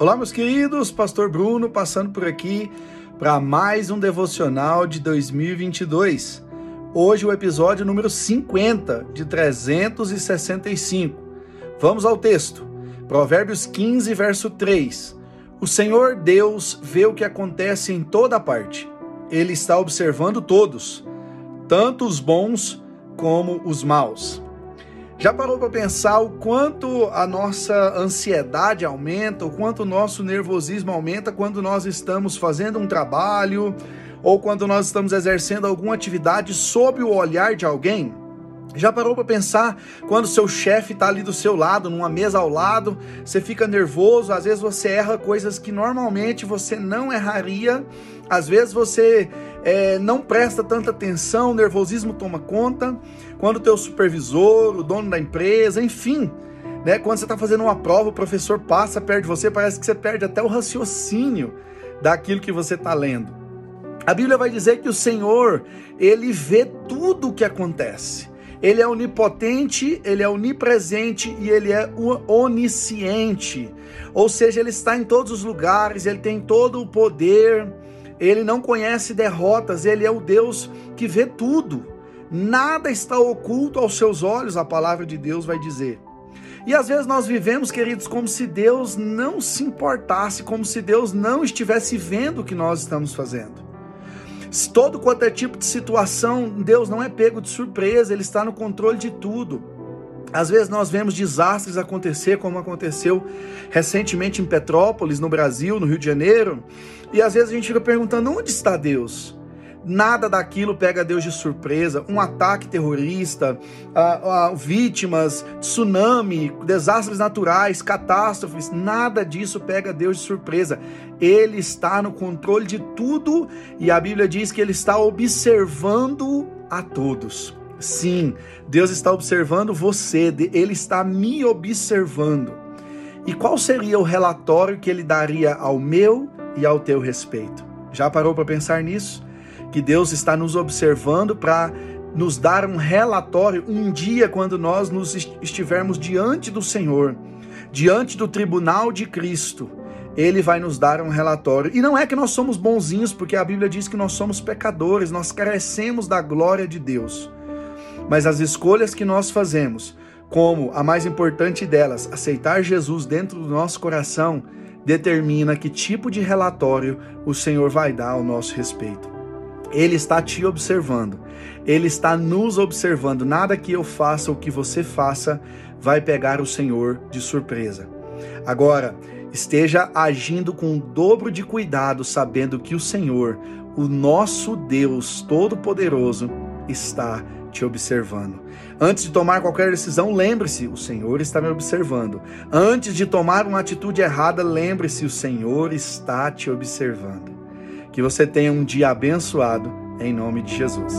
Olá, meus queridos, Pastor Bruno passando por aqui para mais um devocional de 2022. Hoje o episódio número 50 de 365. Vamos ao texto. Provérbios 15, verso 3. O Senhor Deus vê o que acontece em toda parte. Ele está observando todos, tanto os bons como os maus. Já parou para pensar o quanto a nossa ansiedade aumenta, o quanto o nosso nervosismo aumenta quando nós estamos fazendo um trabalho ou quando nós estamos exercendo alguma atividade sob o olhar de alguém? Já parou para pensar quando seu chefe está ali do seu lado, numa mesa ao lado, você fica nervoso, às vezes você erra coisas que normalmente você não erraria, às vezes você é, não presta tanta atenção, o nervosismo toma conta, quando o teu supervisor, o dono da empresa, enfim, né, quando você está fazendo uma prova, o professor passa perto de você, parece que você perde até o raciocínio daquilo que você está lendo. A Bíblia vai dizer que o Senhor, ele vê tudo o que acontece. Ele é onipotente, ele é onipresente e ele é onisciente. Ou seja, ele está em todos os lugares, ele tem todo o poder, ele não conhece derrotas, ele é o Deus que vê tudo. Nada está oculto aos seus olhos, a palavra de Deus vai dizer. E às vezes nós vivemos, queridos, como se Deus não se importasse, como se Deus não estivesse vendo o que nós estamos fazendo. Todo quanto é tipo de situação, Deus não é pego de surpresa, Ele está no controle de tudo. Às vezes nós vemos desastres acontecer, como aconteceu recentemente em Petrópolis, no Brasil, no Rio de Janeiro, e às vezes a gente fica perguntando: onde está Deus? Nada daquilo pega Deus de surpresa. Um ataque terrorista, uh, uh, vítimas, tsunami, desastres naturais, catástrofes, nada disso pega Deus de surpresa. Ele está no controle de tudo e a Bíblia diz que ele está observando a todos. Sim, Deus está observando você, ele está me observando. E qual seria o relatório que ele daria ao meu e ao teu respeito? Já parou para pensar nisso? que Deus está nos observando para nos dar um relatório um dia quando nós nos estivermos diante do Senhor, diante do tribunal de Cristo. Ele vai nos dar um relatório. E não é que nós somos bonzinhos, porque a Bíblia diz que nós somos pecadores, nós carecemos da glória de Deus. Mas as escolhas que nós fazemos, como a mais importante delas, aceitar Jesus dentro do nosso coração, determina que tipo de relatório o Senhor vai dar ao nosso respeito. Ele está te observando. Ele está nos observando. Nada que eu faça ou que você faça vai pegar o Senhor de surpresa. Agora, esteja agindo com o dobro de cuidado, sabendo que o Senhor, o nosso Deus Todo-Poderoso, está te observando. Antes de tomar qualquer decisão, lembre-se: o Senhor está me observando. Antes de tomar uma atitude errada, lembre-se: o Senhor está te observando. Que você tenha um dia abençoado, em nome de Jesus.